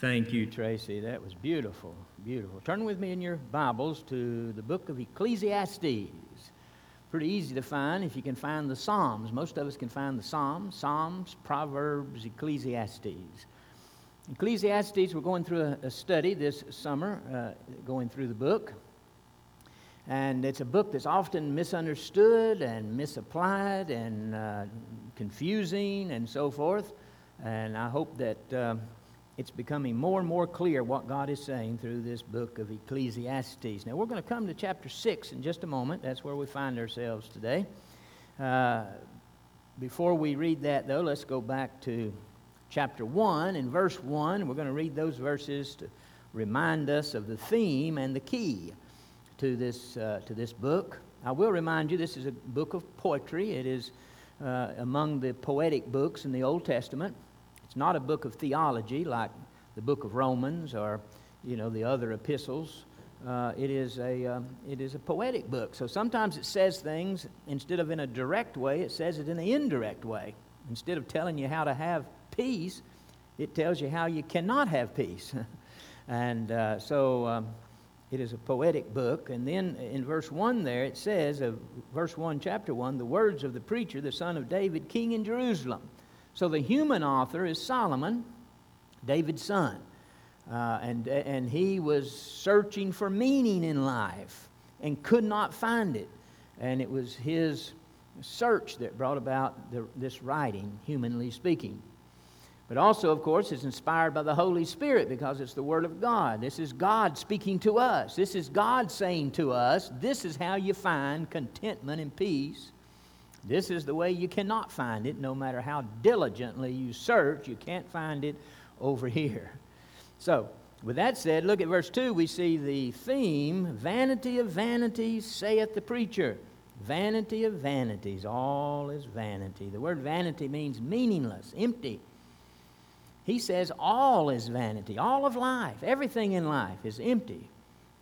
Thank you, Tracy. That was beautiful, beautiful. Turn with me in your Bibles to the book of Ecclesiastes. Pretty easy to find if you can find the Psalms. Most of us can find the Psalms, Psalms, Proverbs, Ecclesiastes. Ecclesiastes, we're going through a, a study this summer, uh, going through the book. And it's a book that's often misunderstood and misapplied and uh, confusing and so forth. And I hope that uh, it's becoming more and more clear what God is saying through this book of Ecclesiastes. Now, we're going to come to chapter 6 in just a moment. That's where we find ourselves today. Uh, before we read that, though, let's go back to chapter 1 and verse 1. We're going to read those verses to remind us of the theme and the key to this, uh, to this book. I will remind you this is a book of poetry. It is uh, among the poetic books in the Old Testament. It's not a book of theology like the book of Romans or, you know, the other epistles. Uh, it, is a, um, it is a poetic book. So sometimes it says things, instead of in a direct way, it says it in an indirect way. Instead of telling you how to have peace, it tells you how you cannot have peace. and uh, so um, it is a poetic book. And then in verse 1 there, it says, of verse 1, chapter 1, the words of the preacher, the son of David, king in Jerusalem. So the human author is Solomon, David's son. Uh, and, and he was searching for meaning in life and could not find it. And it was his search that brought about the, this writing, humanly speaking. But also, of course, it's inspired by the Holy Spirit because it's the Word of God. This is God speaking to us. This is God saying to us, this is how you find contentment and peace this is the way you cannot find it, no matter how diligently you search, you can't find it over here. So, with that said, look at verse 2. We see the theme Vanity of vanities, saith the preacher. Vanity of vanities, all is vanity. The word vanity means meaningless, empty. He says all is vanity, all of life, everything in life is empty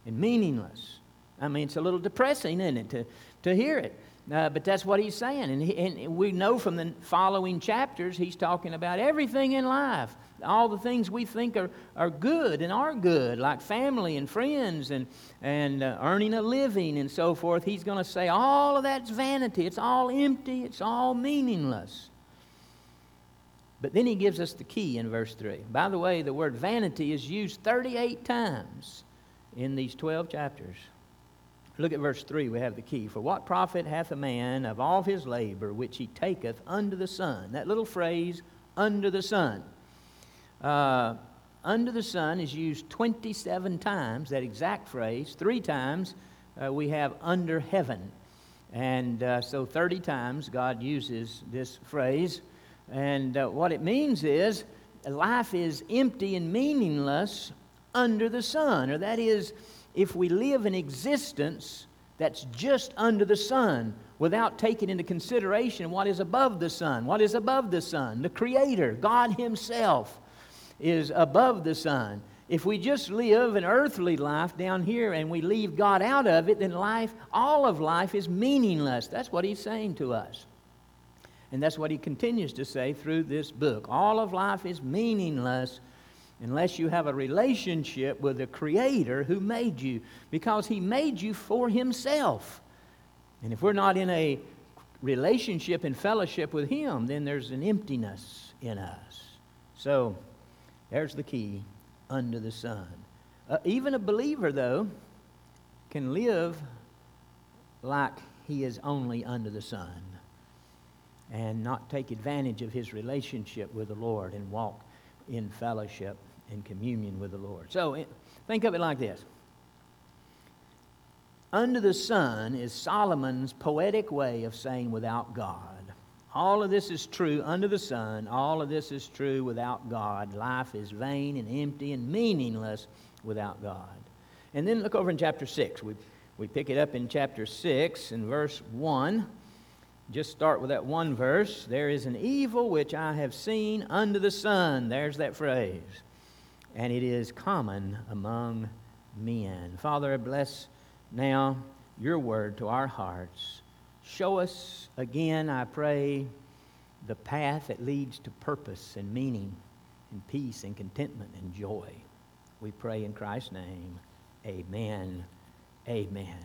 and meaningless. I mean, it's a little depressing, isn't it, to, to hear it. Uh, but that's what he's saying. And, he, and we know from the following chapters, he's talking about everything in life. All the things we think are, are good and are good, like family and friends and, and uh, earning a living and so forth. He's going to say all of that's vanity. It's all empty. It's all meaningless. But then he gives us the key in verse 3. By the way, the word vanity is used 38 times in these 12 chapters. Look at verse 3. We have the key. For what profit hath a man of all his labor which he taketh under the sun? That little phrase, under the sun. Uh, under the sun is used 27 times, that exact phrase. Three times uh, we have under heaven. And uh, so 30 times God uses this phrase. And uh, what it means is life is empty and meaningless under the sun, or that is, if we live an existence that's just under the sun without taking into consideration what is above the sun. What is above the sun? The Creator, God Himself, is above the sun. If we just live an earthly life down here and we leave God out of it, then life, all of life, is meaningless. That's what He's saying to us. And that's what He continues to say through this book. All of life is meaningless unless you have a relationship with the Creator who made you, because He made you for Himself. And if we're not in a relationship and fellowship with Him, then there's an emptiness in us. So, there's the key under the sun. Uh, even a believer, though, can live like he is only under the sun and not take advantage of his relationship with the Lord and walk in fellowship in communion with the Lord. So eh, think of it like this Under the sun is Solomon's poetic way of saying without God. All of this is true under the sun. All of this is true without God. Life is vain and empty and meaningless without God. And then look over in chapter 6. We, we pick it up in chapter 6 in verse 1. Just start with that one verse. There is an evil which I have seen under the sun. There's that phrase and it is common among men. Father, bless now your word to our hearts. Show us again, I pray, the path that leads to purpose and meaning and peace and contentment and joy. We pray in Christ's name. Amen. Amen.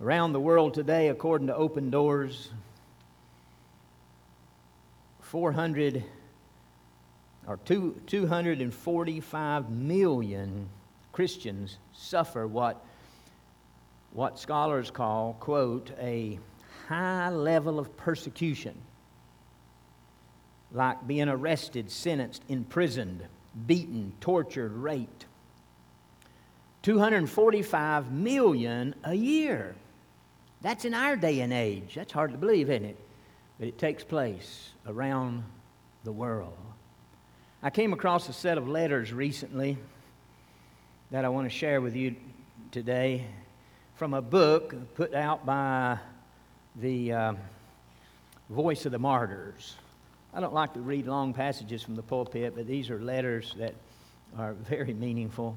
Around the world today, according to Open Doors, 400 or two, 245 million Christians suffer what, what scholars call, quote, a high level of persecution, like being arrested, sentenced, imprisoned, beaten, tortured, raped. 245 million a year. That's in our day and age. That's hard to believe, isn't it? But it takes place around the world. I came across a set of letters recently that I want to share with you today from a book put out by the uh, Voice of the Martyrs. I don't like to read long passages from the pulpit, but these are letters that are very meaningful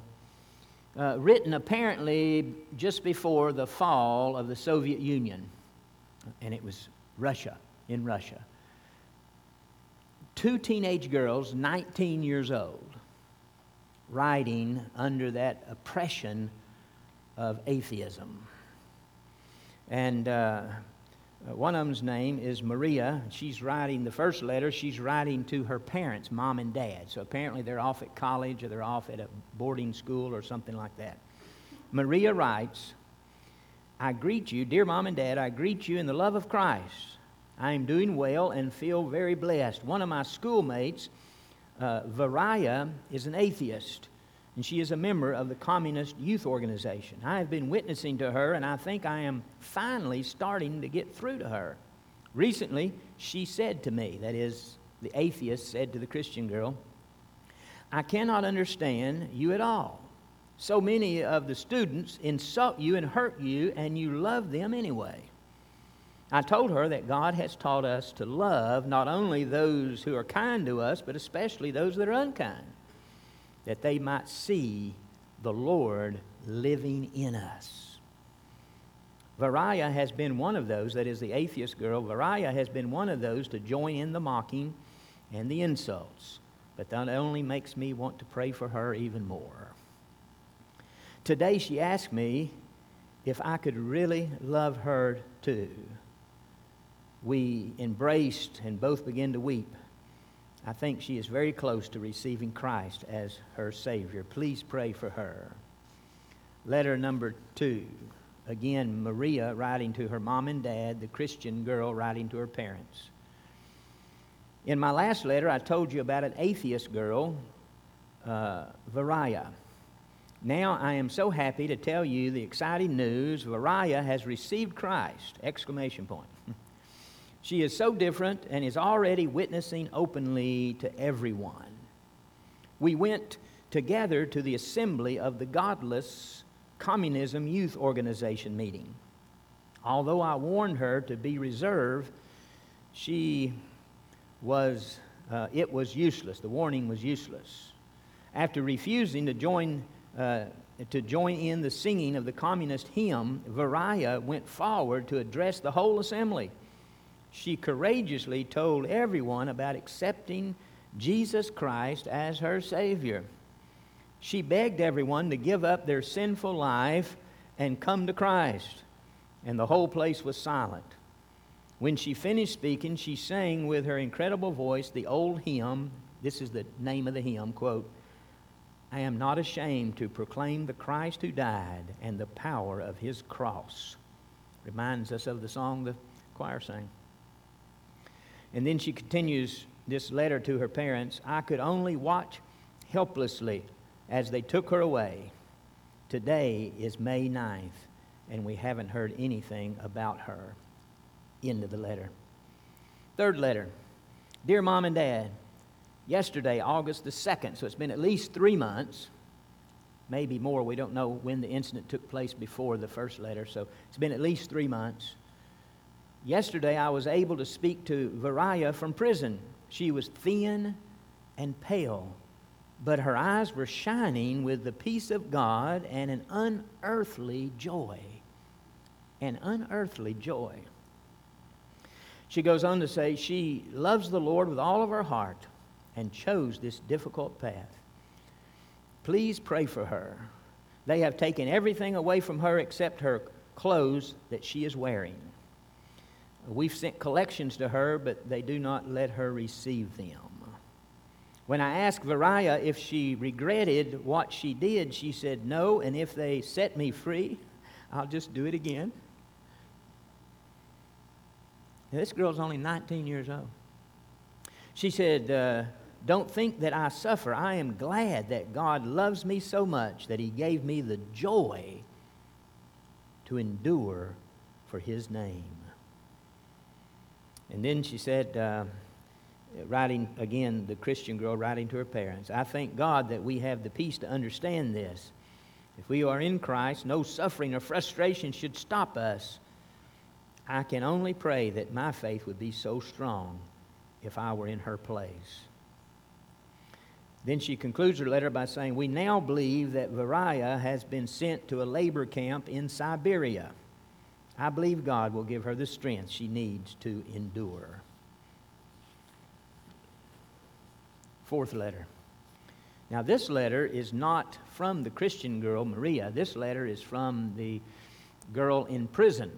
uh, written apparently just before the fall of the Soviet Union, and it was Russia, in Russia. Two teenage girls, 19 years old, riding under that oppression of atheism. And uh, one of them's name is Maria. She's writing the first letter, she's writing to her parents, mom and dad. So apparently they're off at college or they're off at a boarding school or something like that. Maria writes, I greet you, dear mom and dad, I greet you in the love of Christ. I am doing well and feel very blessed. One of my schoolmates, uh, Varaya, is an atheist and she is a member of the Communist Youth Organization. I have been witnessing to her, and I think I am finally starting to get through to her. Recently, she said to me, that is, the atheist said to the Christian girl, I cannot understand you at all. So many of the students insult you and hurt you, and you love them anyway. I told her that God has taught us to love not only those who are kind to us, but especially those that are unkind that they might see the Lord living in us. Varaya has been one of those, that is the atheist girl, Varaya has been one of those to join in the mocking and the insults. But that only makes me want to pray for her even more. Today she asked me if I could really love her too. We embraced and both began to weep. I think she is very close to receiving Christ as her Savior. Please pray for her. Letter number two. Again, Maria writing to her mom and dad, the Christian girl writing to her parents. In my last letter, I told you about an atheist girl, uh, Varaya. Now I am so happy to tell you the exciting news. Varaya has received Christ! Exclamation point. She is so different and is already witnessing openly to everyone. We went together to the assembly of the Godless Communism Youth Organization meeting. Although I warned her to be reserved, she was, uh, it was useless. The warning was useless. After refusing to join, uh, to join in the singing of the communist hymn, Varaya went forward to address the whole assembly she courageously told everyone about accepting Jesus Christ as her Savior. She begged everyone to give up their sinful life and come to Christ, and the whole place was silent. When she finished speaking, she sang with her incredible voice the old hymn. This is the name of the hymn, quote, I am not ashamed to proclaim the Christ who died and the power of his cross. Reminds us of the song the choir sang. And then she continues this letter to her parents I could only watch helplessly as they took her away. Today is May 9th, and we haven't heard anything about her. End of the letter. Third letter Dear Mom and Dad, yesterday, August the 2nd, so it's been at least three months, maybe more. We don't know when the incident took place before the first letter, so it's been at least three months. Yesterday, I was able to speak to Varaya from prison. She was thin and pale, but her eyes were shining with the peace of God and an unearthly joy. An unearthly joy. She goes on to say she loves the Lord with all of her heart and chose this difficult path. Please pray for her. They have taken everything away from her except her clothes that she is wearing. We've sent collections to her, but they do not let her receive them. When I asked Varia if she regretted what she did, she said no, and if they set me free, I'll just do it again. Now, this girl's only 19 years old. She said, uh, Don't think that I suffer. I am glad that God loves me so much that He gave me the joy to endure for His name. And then she said, uh, writing again, the Christian girl writing to her parents, I thank God that we have the peace to understand this. If we are in Christ, no suffering or frustration should stop us. I can only pray that my faith would be so strong if I were in her place. Then she concludes her letter by saying, We now believe that Varia has been sent to a labor camp in Siberia. I believe God will give her the strength she needs to endure. Fourth letter. Now, this letter is not from the Christian girl, Maria. This letter is from the girl in prison,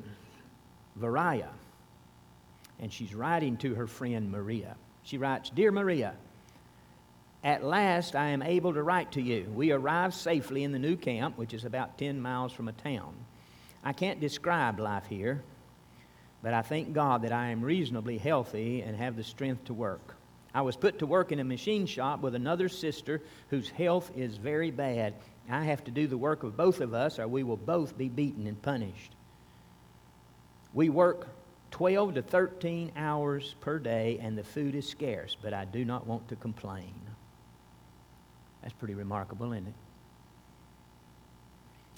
Varia. And she's writing to her friend Maria. She writes Dear Maria, at last I am able to write to you. We arrived safely in the new camp, which is about 10 miles from a town. I can't describe life here, but I thank God that I am reasonably healthy and have the strength to work. I was put to work in a machine shop with another sister whose health is very bad. I have to do the work of both of us, or we will both be beaten and punished. We work 12 to 13 hours per day, and the food is scarce, but I do not want to complain. That's pretty remarkable, isn't it?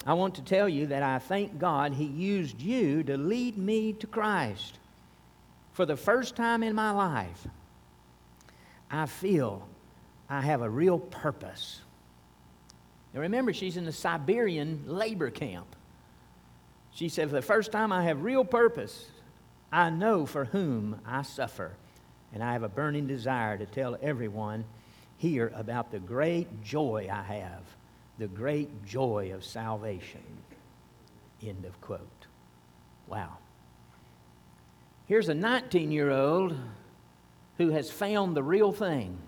I want to tell you that I thank God He used you to lead me to Christ. For the first time in my life, I feel I have a real purpose. Now remember, she's in the Siberian labor camp. She said, For the first time, I have real purpose. I know for whom I suffer, and I have a burning desire to tell everyone here about the great joy I have the great joy of salvation. End of quote. Wow. Here's a 19 year old who has found the real thing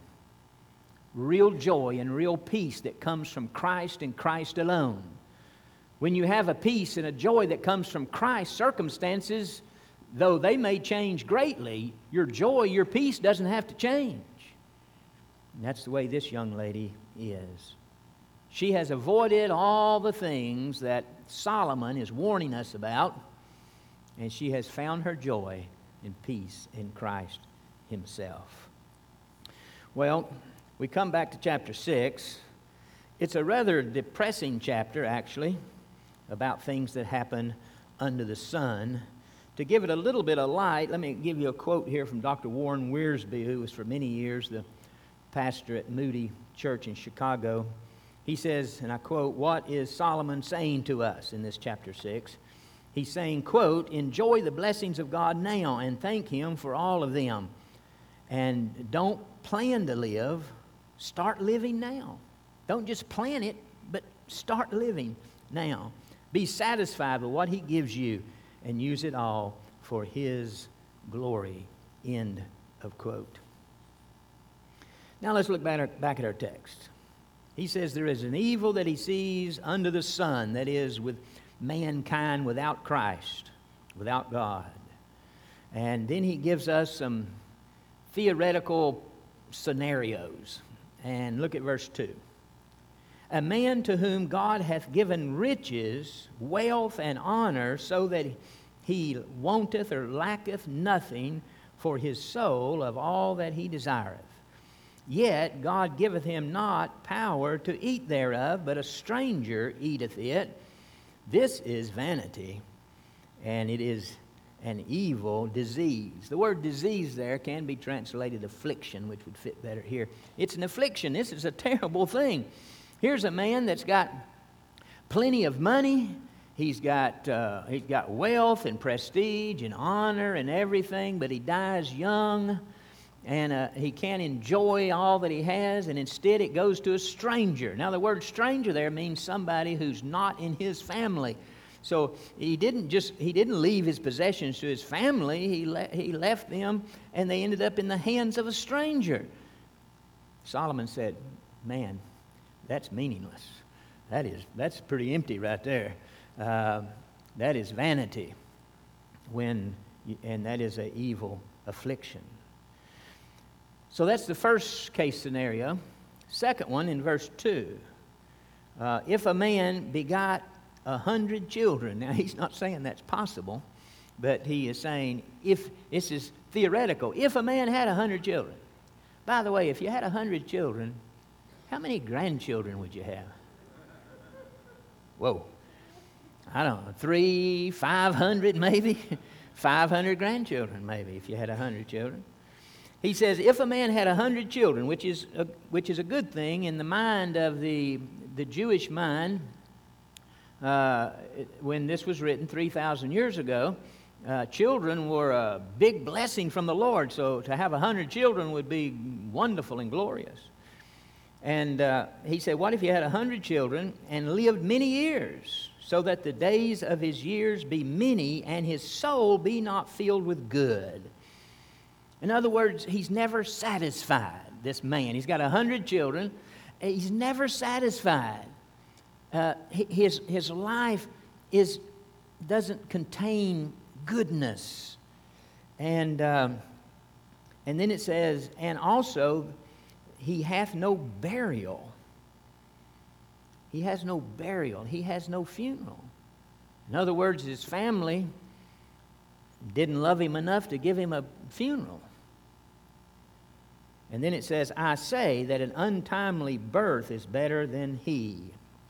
real joy and real peace that comes from Christ and Christ alone. When you have a peace and a joy that comes from Christ, circumstances, though they may change greatly, your joy, your peace doesn't have to change. And that's the way this young lady is. She has avoided all the things that Solomon is warning us about, and she has found her joy and peace in Christ Himself. Well, we come back to chapter 6. It's a rather depressing chapter, actually, about things that happen under the sun. To give it a little bit of light, let me give you a quote here from Dr. Warren Wiersbe, who was for many years the pastor at Moody Church in Chicago. He says, and I quote, What is Solomon saying to us in this chapter 6? He's saying, quote, Enjoy the blessings of God now and thank Him for all of them. And don't plan to live, start living now. Don't just plan it, but start living now. Be satisfied with what He gives you and use it all for His glory. End of quote. Now let's look back at our text. He says there is an evil that he sees under the sun, that is, with mankind without Christ, without God. And then he gives us some theoretical scenarios. And look at verse 2. A man to whom God hath given riches, wealth, and honor, so that he wanteth or lacketh nothing for his soul of all that he desireth. Yet God giveth him not power to eat thereof, but a stranger eateth it. This is vanity, and it is an evil disease. The word disease there can be translated affliction, which would fit better here. It's an affliction. This is a terrible thing. Here's a man that's got plenty of money. He's got, uh, he's got wealth and prestige and honor and everything, but he dies young and uh, he can't enjoy all that he has, and instead it goes to a stranger. Now, the word stranger there means somebody who's not in his family. So he didn't just he didn't leave his possessions to his family. He le- he left them, and they ended up in the hands of a stranger. Solomon said, "Man, that's meaningless. That is that's pretty empty right there. Uh, that is vanity. When and that is an evil affliction." So that's the first case scenario. Second one in verse 2. Uh, if a man begot a hundred children. Now, he's not saying that's possible, but he is saying if this is theoretical, if a man had a hundred children. By the way, if you had a hundred children, how many grandchildren would you have? Whoa. I don't know, three, five hundred maybe? 500 grandchildren, maybe, if you had a 100 children. He says, if a man had a 100 children, which is, a, which is a good thing in the mind of the, the Jewish mind, uh, when this was written 3,000 years ago, uh, children were a big blessing from the Lord. So to have a hundred children would be wonderful and glorious. And uh, he said, What if you had a hundred children and lived many years, so that the days of his years be many and his soul be not filled with good? In other words, he's never satisfied, this man. He's got a hundred children, he's never satisfied uh, his, his life is, doesn't contain goodness. And, um, and then it says, and also he hath no burial. He has no burial. He has no funeral. In other words, his family didn't love him enough to give him a funeral. And then it says, I say that an untimely birth is better than he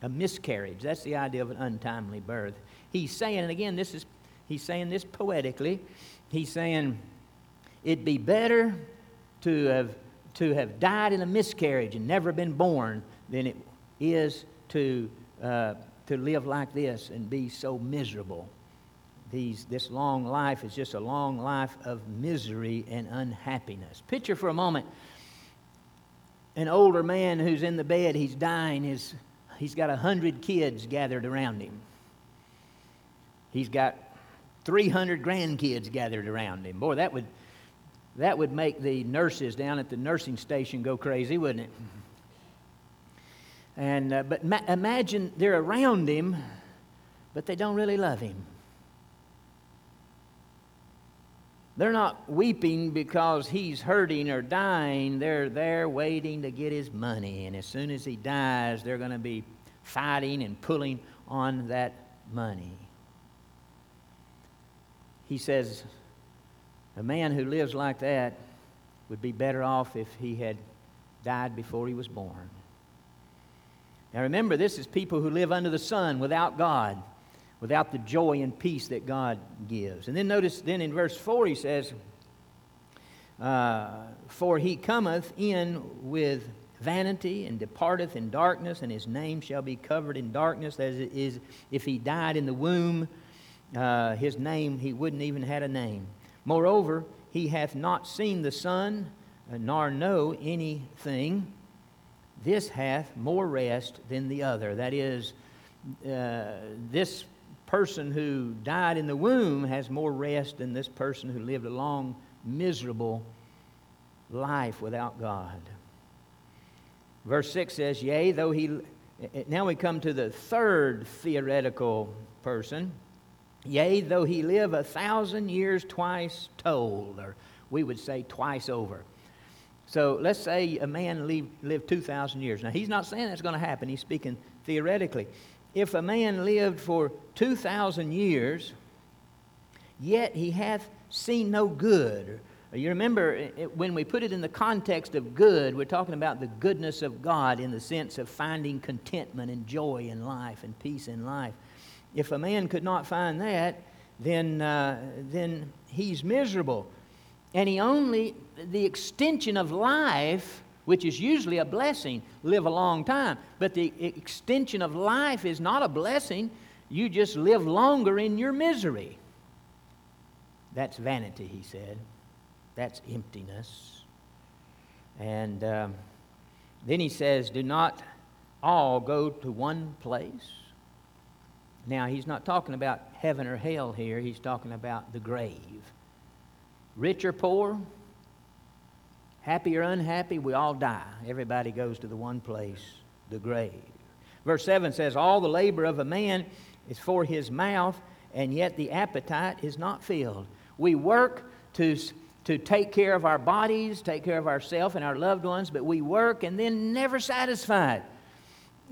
a miscarriage. That's the idea of an untimely birth. He's saying, and again, this is he's saying this poetically. He's saying it'd be better to have to have died in a miscarriage and never been born than it is to uh, to live like this and be so miserable. These, this long life is just a long life of misery and unhappiness. Picture for a moment an older man who's in the bed, he's dying, his he's got a hundred kids gathered around him. He's got 300 grandkids gathered around him. Boy, that would, that would make the nurses down at the nursing station go crazy, wouldn't it? And, uh, but ma- imagine they're around him, but they don't really love him. They're not weeping because he's hurting or dying. They're there waiting to get his money. And as soon as he dies, they're going to be fighting and pulling on that money. He says, a man who lives like that would be better off if he had died before he was born. Now remember, this is people who live under the sun without God without the joy and peace that God gives. And then notice, then in verse 4, he says, uh, For he cometh in with vanity and departeth in darkness, and his name shall be covered in darkness. As it is, if he died in the womb, uh, his name, he wouldn't even had a name. Moreover, he hath not seen the sun, uh, nor know anything. This hath more rest than the other. That is, uh, this person who died in the womb has more rest than this person who lived a long, miserable life without God. Verse 6 says, Yea, though he. Now we come to the third theoretical person. Yea, though he live a thousand years twice told, or we would say twice over. So let's say a man lived 2,000 years. Now, he's not saying that's going to happen. He's speaking theoretically if a man lived for 2,000 years, yet he hath seen no good. You remember when we put it in the context of good, we're talking about the goodness of God in the sense of finding contentment and joy in life and peace in life. If a man could not find that, then, uh, then he's miserable. And he only, the extension of life which is usually a blessing, live a long time. But the extension of life is not a blessing. You just live longer in your misery. That's vanity, he said. That's emptiness. And um, then he says, Do not all go to one place. Now, he's not talking about heaven or hell here, he's talking about the grave. Rich or poor, happy or unhappy, we all die. Everybody goes to the one place, the grave. Verse 7 says, All the labor of a man is for his mouth, and yet the appetite is not filled. We work to, to take care of our bodies, take care of ourselves and our loved ones, but we work and then never satisfied.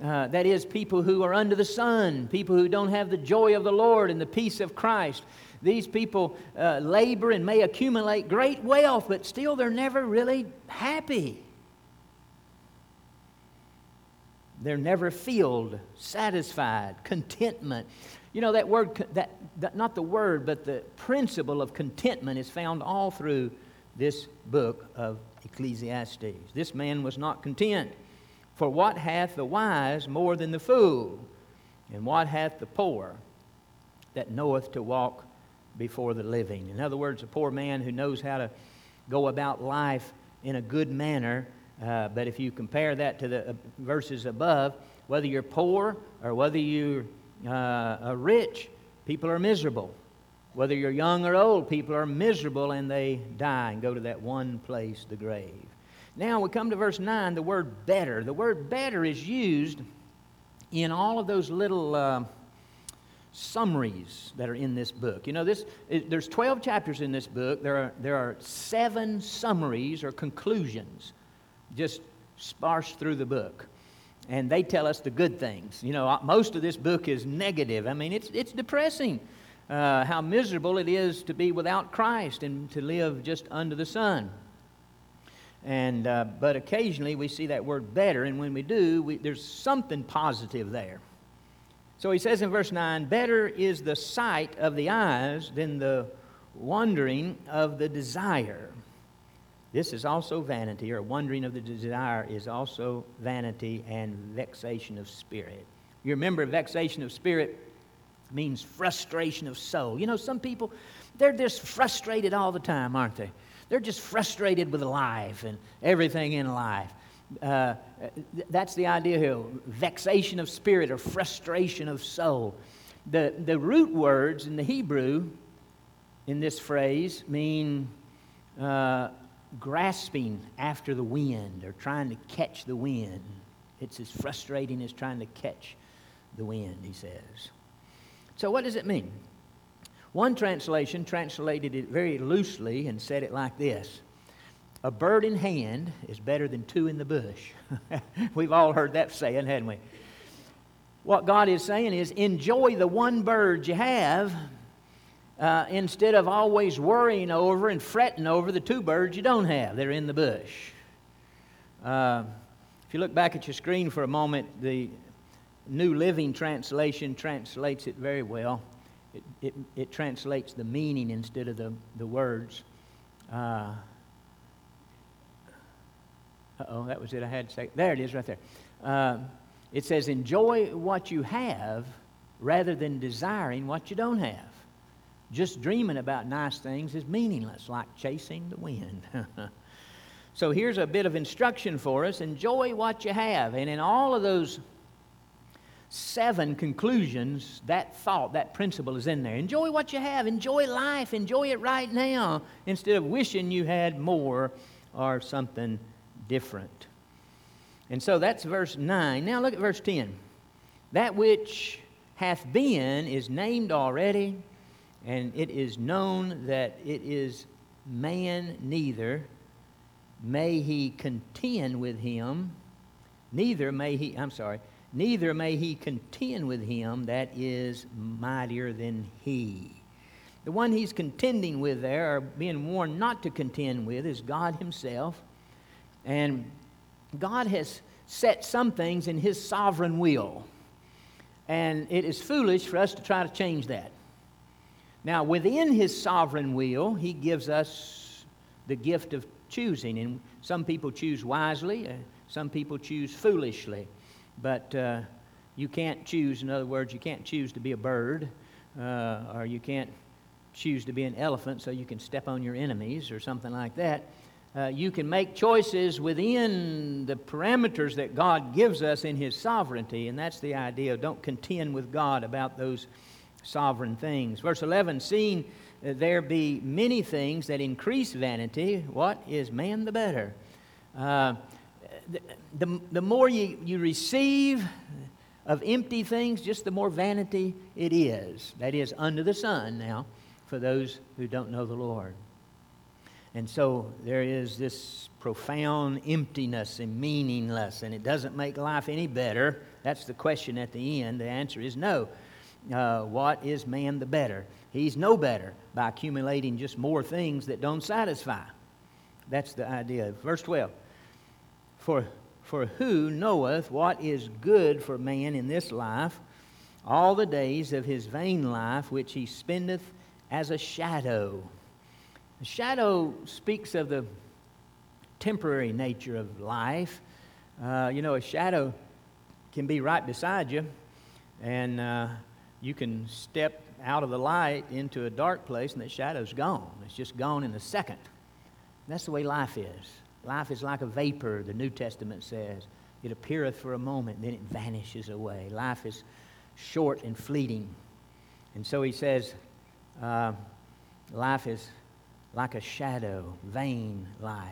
Uh, that is, people who are under the sun, people who don't have the joy of the Lord and the peace of Christ. These people uh, labor and may accumulate great wealth, but still they're never really happy. They're never filled, satisfied, contentment. You know, that word, that, that, not the word, but the principle of contentment is found all through this book of Ecclesiastes. This man was not content. For what hath the wise more than the fool? And what hath the poor that knoweth to walk before the living? In other words, a poor man who knows how to go about life in a good manner uh, but if you compare that to the uh, verses above, whether you're poor or whether you're uh, rich, people are miserable. Whether you're young or old, people are miserable and they die and go to that one place, the grave. Now we come to verse 9, the word better. The word better is used in all of those little uh, summaries that are in this book. You know, this, it, there's 12 chapters in this book. There are, there are seven summaries or conclusions just sparse through the book. And they tell us the good things. You know, uh, most of this book is negative. I mean, it's, it's depressing uh, how miserable it is to be without Christ and to live just under the sun. And, uh, but occasionally we see that word better, and when we do, we, there's something positive there. So he says in verse 9, Better is the sight of the eyes than the wandering of the desire. This is also vanity, or wandering of the desire is also vanity and vexation of spirit. You remember, vexation of spirit means frustration of soul. You know, some people, they're just frustrated all the time, aren't they? They're just frustrated with life and everything in life. Uh, that's the idea here vexation of spirit or frustration of soul. The, the root words in the Hebrew in this phrase mean uh, grasping after the wind or trying to catch the wind. It's as frustrating as trying to catch the wind, he says. So, what does it mean? One translation translated it very loosely and said it like this A bird in hand is better than two in the bush. We've all heard that saying, hadn't we? What God is saying is enjoy the one bird you have uh, instead of always worrying over and fretting over the two birds you don't have that are in the bush. Uh, if you look back at your screen for a moment, the New Living Translation translates it very well. It, it, it translates the meaning instead of the, the words. Uh oh, that was it I had to say. There it is right there. Uh, it says, Enjoy what you have rather than desiring what you don't have. Just dreaming about nice things is meaningless, like chasing the wind. so here's a bit of instruction for us enjoy what you have. And in all of those seven conclusions, that thought, that principle is in there. Enjoy what you have, enjoy life, enjoy it right now, instead of wishing you had more or something different. And so that's verse 9. Now look at verse 10. That which hath been is named already and it is known that it is man neither may he contend with him, neither may he, I'm sorry, neither may he contend with him that is mightier than he. The one he's contending with there, or being warned not to contend with, is God himself. And God has set some things in his sovereign will. And it is foolish for us to try to change that. Now, within his sovereign will, he gives us the gift of choosing. And some people choose wisely, uh, some people choose foolishly. But uh, you can't choose, in other words, you can't choose to be a bird, uh, or you can't choose to be an elephant so you can step on your enemies or something like that. Uh, you can make choices within the parameters that God gives us in His sovereignty, and that's the idea. Don't contend with God about those sovereign things. Verse 11 Seeing there be many things that increase vanity, what is man the better? Uh, the, the, the more you, you receive of empty things, just the more vanity it is. That is, under the sun now, for those who don't know the Lord. And so there is this profound emptiness and meaningless, and it doesn't make life any better. That's the question at the end. The answer is no. Uh, what is man the better? He's no better by accumulating just more things that don't satisfy. That's the idea. Verse 12 For, for who knoweth what is good for man in this life, all the days of his vain life which he spendeth as a shadow? The shadow speaks of the temporary nature of life. Uh, you know, a shadow can be right beside you, and uh, you can step out of the light into a dark place, and that shadow's gone. It's just gone in a second. That's the way life is. Life is like a vapor, the New Testament says. It appeareth for a moment, then it vanishes away. Life is short and fleeting. And so he says, uh, life is like a shadow, vain life.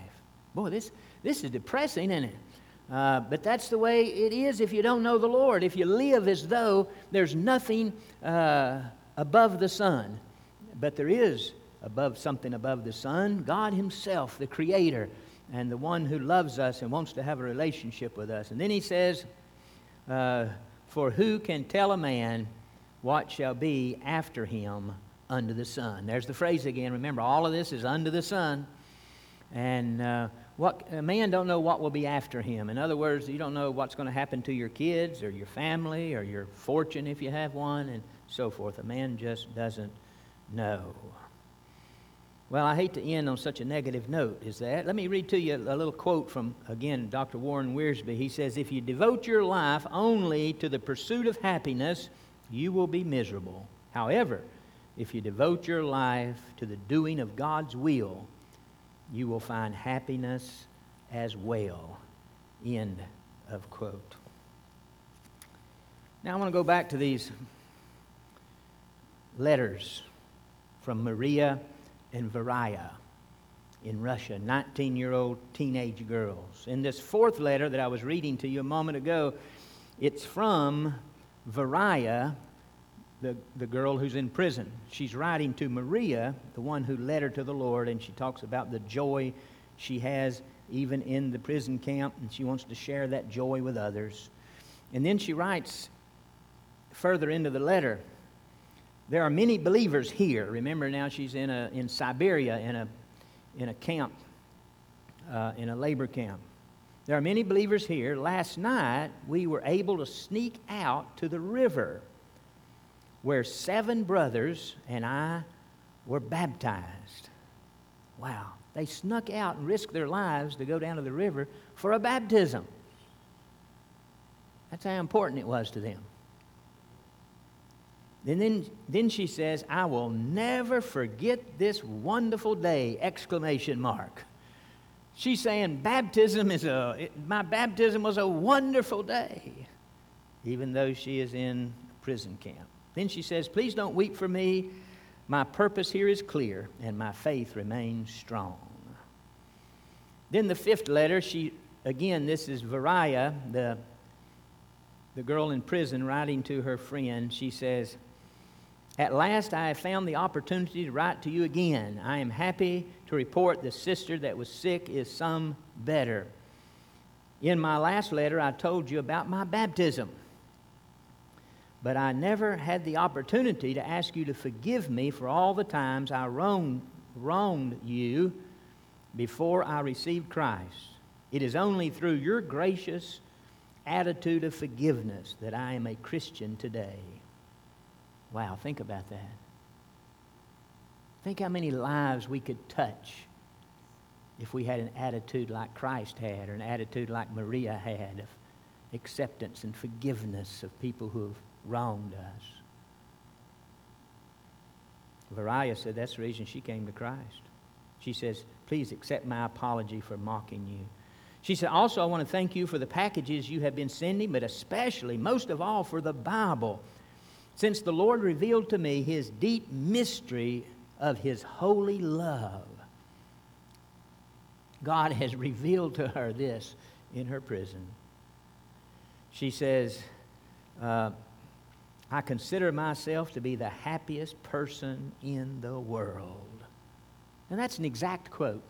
Boy, this, this is depressing, isn't it? Uh, but that's the way it is if you don't know the Lord. If you live as though there's nothing uh, above the sun, but there is above something above the sun God Himself, the Creator, and the one who loves us and wants to have a relationship with us. And then He says, uh, For who can tell a man what shall be after him under the sun. There's the phrase again. Remember, all of this is under the sun. And uh, what a man don't know what will be after him. In other words, you don't know what's going to happen to your kids or your family or your fortune if you have one and so forth. A man just doesn't know. Well, I hate to end on such a negative note, is that? Let me read to you a little quote from, again, Dr. Warren Wiersbe. He says, If you devote your life only to the pursuit of happiness, you will be miserable. However, if you devote your life to the doing of God's will, you will find happiness as well. End of quote. Now I want to go back to these letters from Maria and Varia in Russia, 19 year old teenage girls. In this fourth letter that I was reading to you a moment ago, it's from Varia the, the girl who's in prison. She's writing to Maria, the one who led her to the Lord, and she talks about the joy she has even in the prison camp, and she wants to share that joy with others. And then she writes further into the letter there are many believers here. Remember now she's in, a, in Siberia in a, in a camp, uh, in a labor camp. There are many believers here. Last night we were able to sneak out to the river where seven brothers and I were baptized. Wow. They snuck out and risked their lives to go down to the river for a baptism. That's how important it was to them. And then, then she says, I will never forget this wonderful day, exclamation mark. She's saying baptism is a, it, my baptism was a wonderful day, even though she is in prison camp. Then she says, Please don't weep for me. My purpose here is clear, and my faith remains strong. Then the fifth letter, she again, this is Varia, the, the girl in prison, writing to her friend. She says, At last I have found the opportunity to write to you again. I am happy to report the sister that was sick is some better. In my last letter, I told you about my baptism but I never had the opportunity to ask you to forgive me for all the times I wronged, wronged you before I received Christ. It is only through your gracious attitude of forgiveness that I am a Christian today. Wow, think about that. Think how many lives we could touch if we had an attitude like Christ had, or an attitude like Maria had of acceptance and forgiveness of people who have wronged us. Varia said that's the reason she came to Christ. She says, Please accept my apology for mocking you. She said, Also, I want to thank you for the packages you have been sending, but especially, most of all, for the Bible. Since the Lord revealed to me his deep mystery of his holy love, God has revealed to her this in her prison. She says, uh, I consider myself to be the happiest person in the world. And that's an exact quote.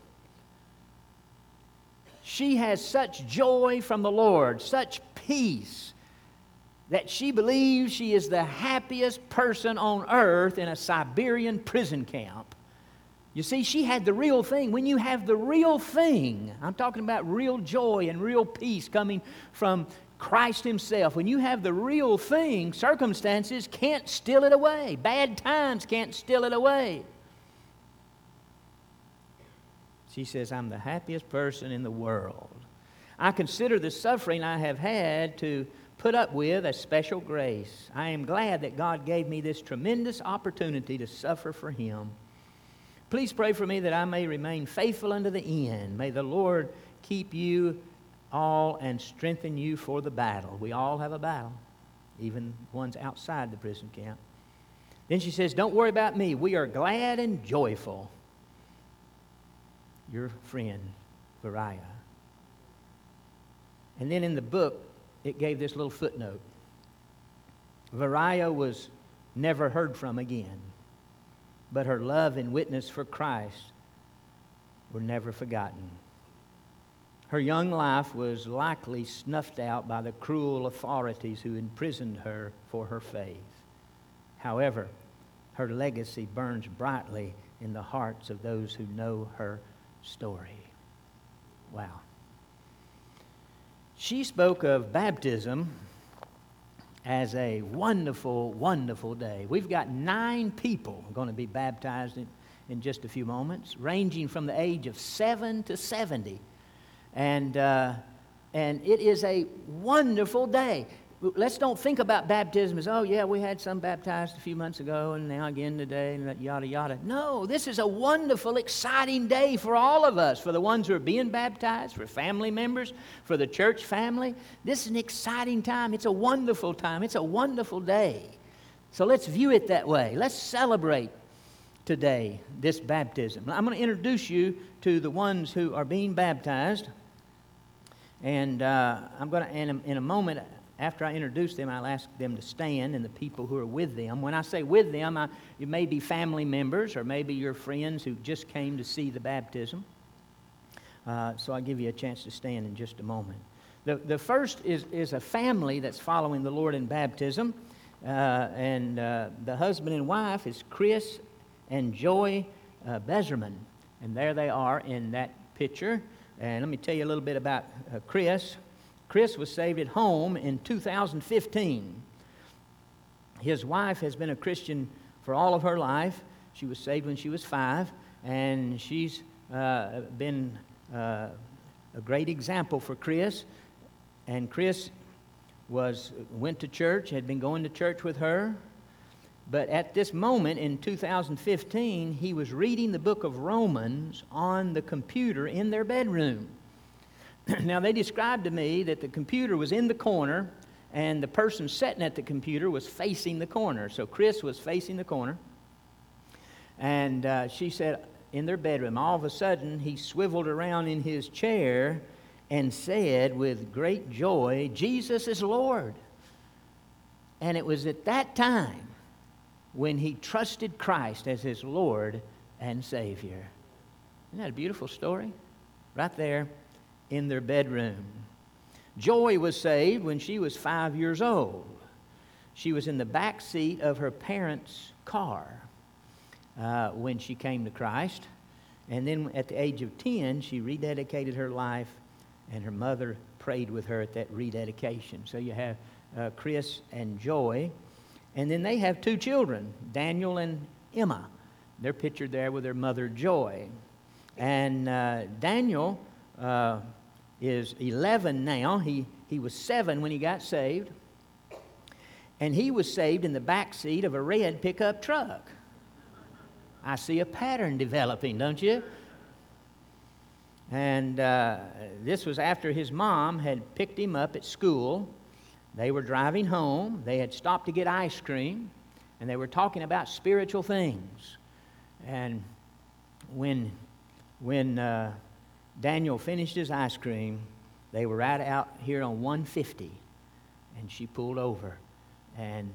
She has such joy from the Lord, such peace, that she believes she is the happiest person on earth in a Siberian prison camp. You see, she had the real thing. When you have the real thing, I'm talking about real joy and real peace coming from Christ Himself. When you have the real thing, circumstances can't steal it away, bad times can't steal it away. She says, I'm the happiest person in the world. I consider the suffering I have had to put up with a special grace. I am glad that God gave me this tremendous opportunity to suffer for Him. Please pray for me that I may remain faithful unto the end. May the Lord keep you all and strengthen you for the battle. We all have a battle, even ones outside the prison camp. Then she says, Don't worry about me. We are glad and joyful your friend, Varia. And then in the book, it gave this little footnote. Varia was never heard from again, but her love and witness for Christ were never forgotten. Her young life was likely snuffed out by the cruel authorities who imprisoned her for her faith. However, her legacy burns brightly in the hearts of those who know her story. Wow. She spoke of baptism as a wonderful, wonderful day. We've got nine people going to be baptized in, in just a few moments, ranging from the age of 7 to 70. And, uh, and it is a wonderful day let's don't think about baptism as, oh, yeah, we had some baptized a few months ago and now again today and yada, yada. No, this is a wonderful, exciting day for all of us, for the ones who are being baptized, for family members, for the church family. This is an exciting time. It's a wonderful time. It's a wonderful day. So let's view it that way. Let's celebrate today this baptism. I'm going to introduce you to the ones who are being baptized. And uh, I'm going to, in a, moment, after I introduce them, I'll ask them to stand and the people who are with them. When I say with them, I, it may be family members or maybe your friends who just came to see the baptism. Uh, so I'll give you a chance to stand in just a moment. The, the first is, is a family that's following the Lord in baptism. Uh, and uh, the husband and wife is Chris and Joy uh, Bezerman. And there they are in that picture. And let me tell you a little bit about uh, Chris. Chris was saved at home in 2015. His wife has been a Christian for all of her life. She was saved when she was five, and she's uh, been uh, a great example for Chris. And Chris was went to church, had been going to church with her. But at this moment in 2015, he was reading the book of Romans on the computer in their bedroom. now, they described to me that the computer was in the corner and the person sitting at the computer was facing the corner. So Chris was facing the corner. And uh, she said, in their bedroom, all of a sudden, he swiveled around in his chair and said with great joy, Jesus is Lord. And it was at that time when he trusted Christ as his Lord and Savior. Isn't that a beautiful story? Right there in their bedroom. Joy was saved when she was five years old. She was in the back seat of her parents' car uh, when she came to Christ. And then at the age of 10, she rededicated her life, and her mother prayed with her at that rededication. So you have uh, Chris and Joy. And then they have two children, Daniel and Emma. They're pictured there with their mother, Joy. And uh, Daniel uh, is 11 now. He, he was seven when he got saved. And he was saved in the back seat of a red pickup truck. I see a pattern developing, don't you? And uh, this was after his mom had picked him up at school. They were driving home. They had stopped to get ice cream, and they were talking about spiritual things. And when, when uh, Daniel finished his ice cream, they were right out here on 150, and she pulled over, and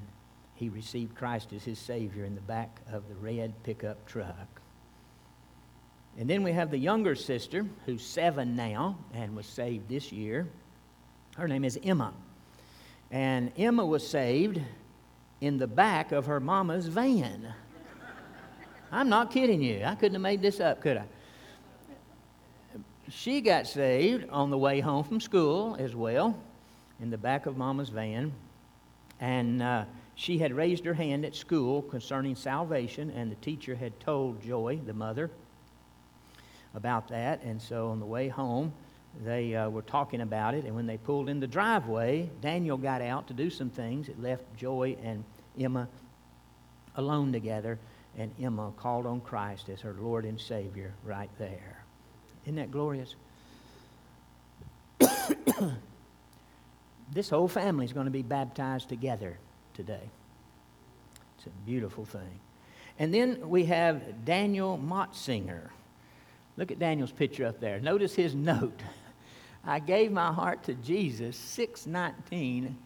he received Christ as his Savior in the back of the red pickup truck. And then we have the younger sister, who's seven now and was saved this year. Her name is Emma. And Emma was saved in the back of her mama's van. I'm not kidding you. I couldn't have made this up, could I? She got saved on the way home from school as well, in the back of mama's van. And uh, she had raised her hand at school concerning salvation, and the teacher had told Joy, the mother, about that. And so on the way home, they uh, were talking about it. And when they pulled in the driveway, Daniel got out to do some things. It left Joy and Emma alone together. And Emma called on Christ as her Lord and Savior right there. Isn't that glorious? this whole family is going to be baptized together today. It's a beautiful thing. And then we have Daniel Motzinger. Look at Daniel's picture up there. Notice his note. I gave my heart to Jesus 6 19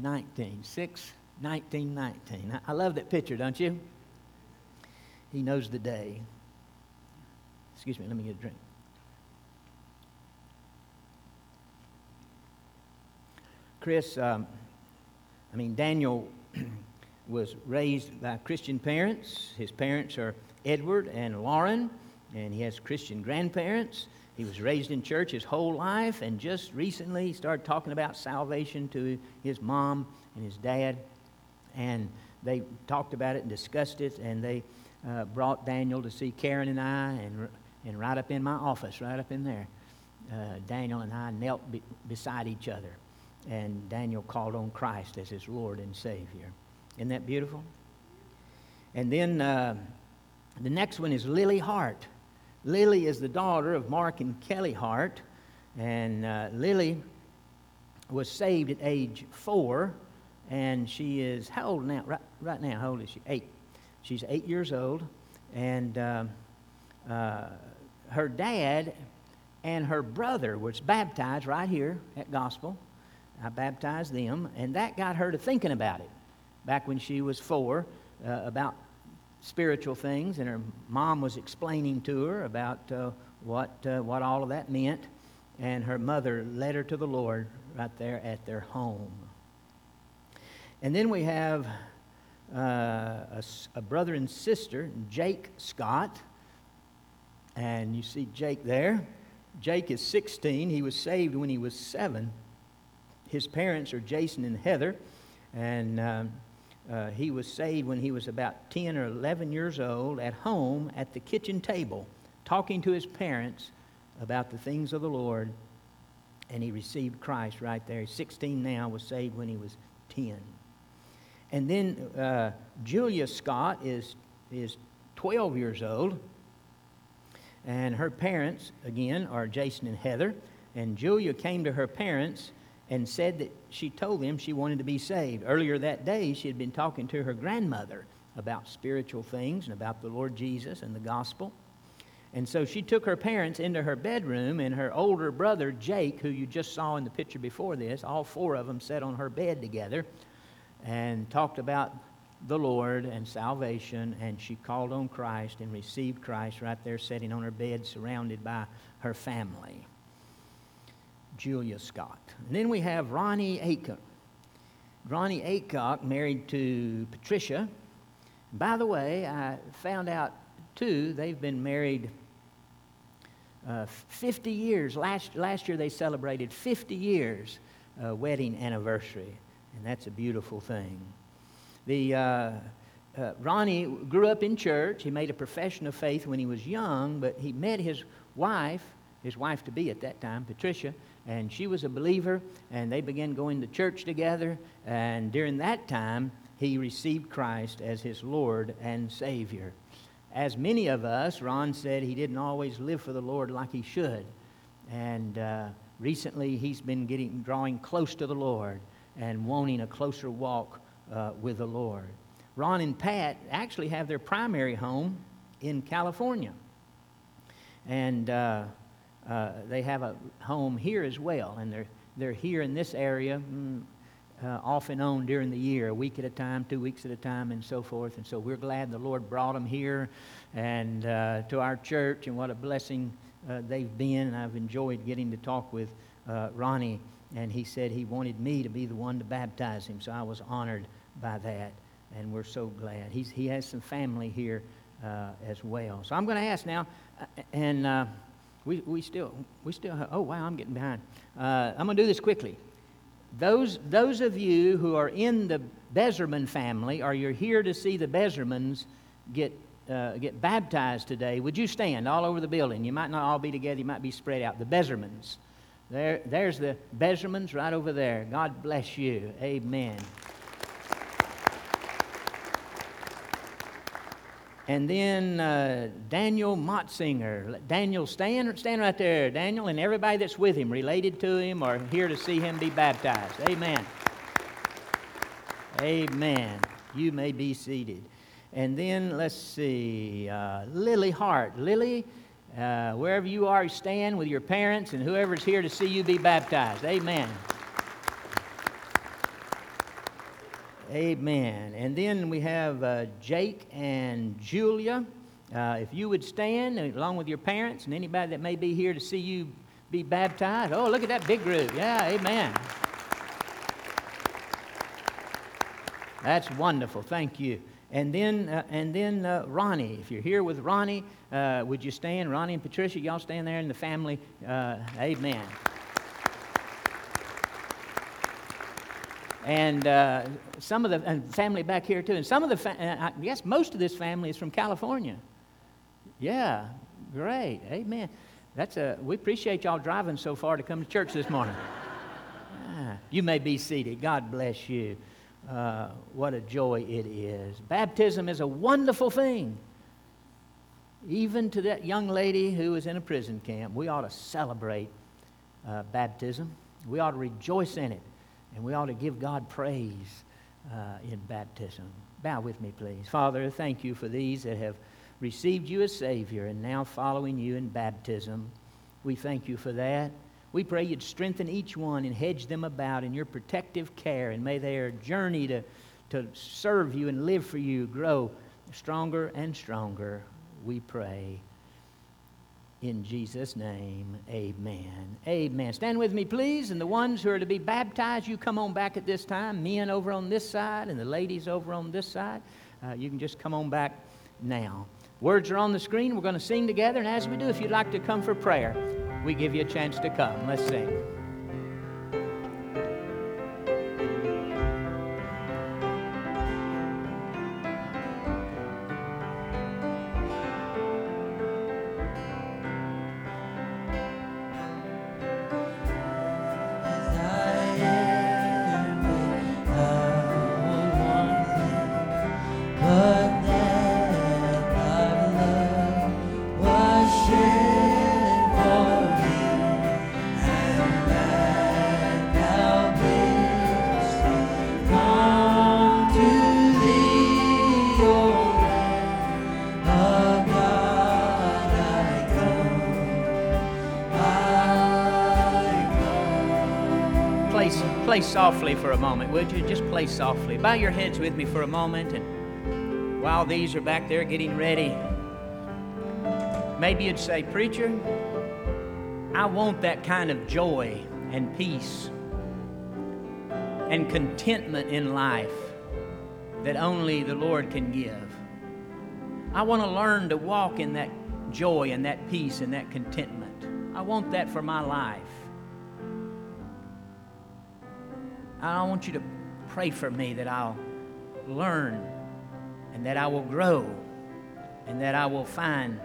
19. 6 19 19. I love that picture, don't you? He knows the day. Excuse me, let me get a drink. Chris, um, I mean, Daniel was raised by Christian parents. His parents are Edward and Lauren and he has Christian grandparents. He was raised in church his whole life, and just recently he started talking about salvation to his mom and his dad. And they talked about it and discussed it, and they uh, brought Daniel to see Karen and I, and, and right up in my office, right up in there, uh, Daniel and I knelt be- beside each other, and Daniel called on Christ as his Lord and Savior. Isn't that beautiful? And then uh, the next one is Lily Hart. Lily is the daughter of Mark and Kelly Hart, and uh, Lily was saved at age four, and she is how old now? Right, right now, how old is she? Eight. She's eight years old, and uh, uh, her dad and her brother was baptized right here at Gospel. I baptized them, and that got her to thinking about it back when she was four uh, about spiritual things, and her mom was explaining to her about uh, what, uh, what all of that meant, and her mother led her to the Lord right there at their home. And then we have uh, a, a, brother and sister, Jake Scott, and you see Jake there. Jake is 16. He was saved when he was seven. His parents are Jason and Heather, and um, uh, he was saved when he was about 10 or 11 years old at home at the kitchen table, talking to his parents about the things of the Lord, and he received Christ right there. He's 16 now, was saved when he was 10. And then uh, Julia Scott is, is 12 years old, and her parents, again, are Jason and Heather. And Julia came to her parents and said that she told them she wanted to be saved. Earlier that day, she had been talking to her grandmother about spiritual things and about the Lord Jesus and the gospel. And so she took her parents into her bedroom, and her older brother, Jake, who you just saw in the picture before this, all four of them sat on her bed together and talked about the Lord and salvation. And she called on Christ and received Christ right there, sitting on her bed, surrounded by her family. Julia Scott. And then we have Ronnie Aycock. Ronnie Aycock married to Patricia. By the way, I found out too, they've been married uh, 50 years. Last, last year they celebrated 50 years uh, wedding anniversary, and that's a beautiful thing. The, uh, uh, Ronnie grew up in church. He made a profession of faith when he was young, but he met his wife, his wife to be at that time, Patricia, and she was a believer, and they began going to church together. And during that time, he received Christ as his Lord and Savior. As many of us, Ron said he didn't always live for the Lord like he should. And uh, recently, he's been getting drawing close to the Lord and wanting a closer walk uh, with the Lord. Ron and Pat actually have their primary home in California. And uh, uh, they have a home here as well. And they're, they're here in this area mm, uh, off and on during the year, a week at a time, two weeks at a time, and so forth. And so we're glad the Lord brought them here and uh, to our church, and what a blessing uh, they've been. And I've enjoyed getting to talk with uh, Ronnie, and he said he wanted me to be the one to baptize him. So I was honored by that, and we're so glad. He's, he has some family here as well. So I'm going to ask now, and we, we still, we still, have, oh wow, I'm getting behind. Uh, I'm going to do this quickly. Those, those of you who are in the Bezerman family, or you're here to see the Bezermans get, uh, get baptized today, would you stand all over the building? You might not all be together, you might be spread out. The Bezermans. There, there's the Bezermans right over there. God bless you. Amen. And then uh, Daniel Motzinger. Daniel, stand, stand right there, Daniel, and everybody that's with him, related to him, or here to see him be baptized. Amen. Amen. You may be seated. And then let's see, uh, Lily Hart. Lily, uh, wherever you are, stand with your parents and whoever's here to see you be baptized. Amen. Amen. And then we have uh, Jake and Julia. Uh, if you would stand along with your parents and anybody that may be here to see you be baptized. Oh, look at that big group. Yeah, amen. That's wonderful. Thank you. And then, uh, and then uh, Ronnie. If you're here with Ronnie, uh, would you stand? Ronnie and Patricia, y'all stand there in the family. Uh, amen. And uh, some of the family back here too. And some of the, fa- I guess most of this family is from California. Yeah, great, amen. That's a. We appreciate y'all driving so far to come to church this morning. ah, you may be seated. God bless you. Uh, what a joy it is. Baptism is a wonderful thing. Even to that young lady who is in a prison camp, we ought to celebrate uh, baptism. We ought to rejoice in it. And we ought to give God praise uh, in baptism. Bow with me, please. Father, thank you for these that have received you as Savior and now following you in baptism. We thank you for that. We pray you'd strengthen each one and hedge them about in your protective care, and may their journey to, to serve you and live for you grow stronger and stronger. We pray. In Jesus' name, amen. Amen. Stand with me, please. And the ones who are to be baptized, you come on back at this time. Men over on this side and the ladies over on this side. Uh, you can just come on back now. Words are on the screen. We're going to sing together. And as we do, if you'd like to come for prayer, we give you a chance to come. Let's sing. Play softly for a moment, would you? Just play softly. Bow your heads with me for a moment, and while these are back there getting ready, maybe you'd say, Preacher, I want that kind of joy and peace and contentment in life that only the Lord can give. I want to learn to walk in that joy and that peace and that contentment. I want that for my life. I want you to pray for me that I'll learn and that I will grow and that I will find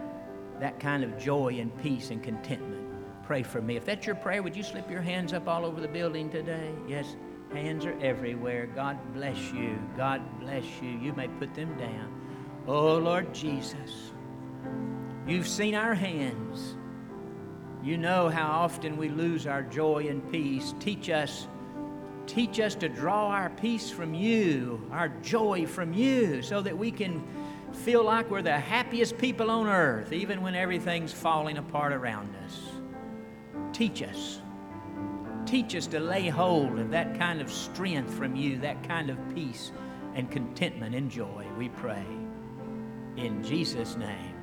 that kind of joy and peace and contentment. Pray for me. If that's your prayer, would you slip your hands up all over the building today? Yes, hands are everywhere. God bless you. God bless you. You may put them down. Oh, Lord Jesus, you've seen our hands. You know how often we lose our joy and peace. Teach us, teach us to draw our peace from you, our joy from you, so that we can feel like we're the happiest people on earth, even when everything's falling apart around us. Teach us. Teach us to lay hold of that kind of strength from you, that kind of peace and contentment and joy, we pray. In Jesus' name.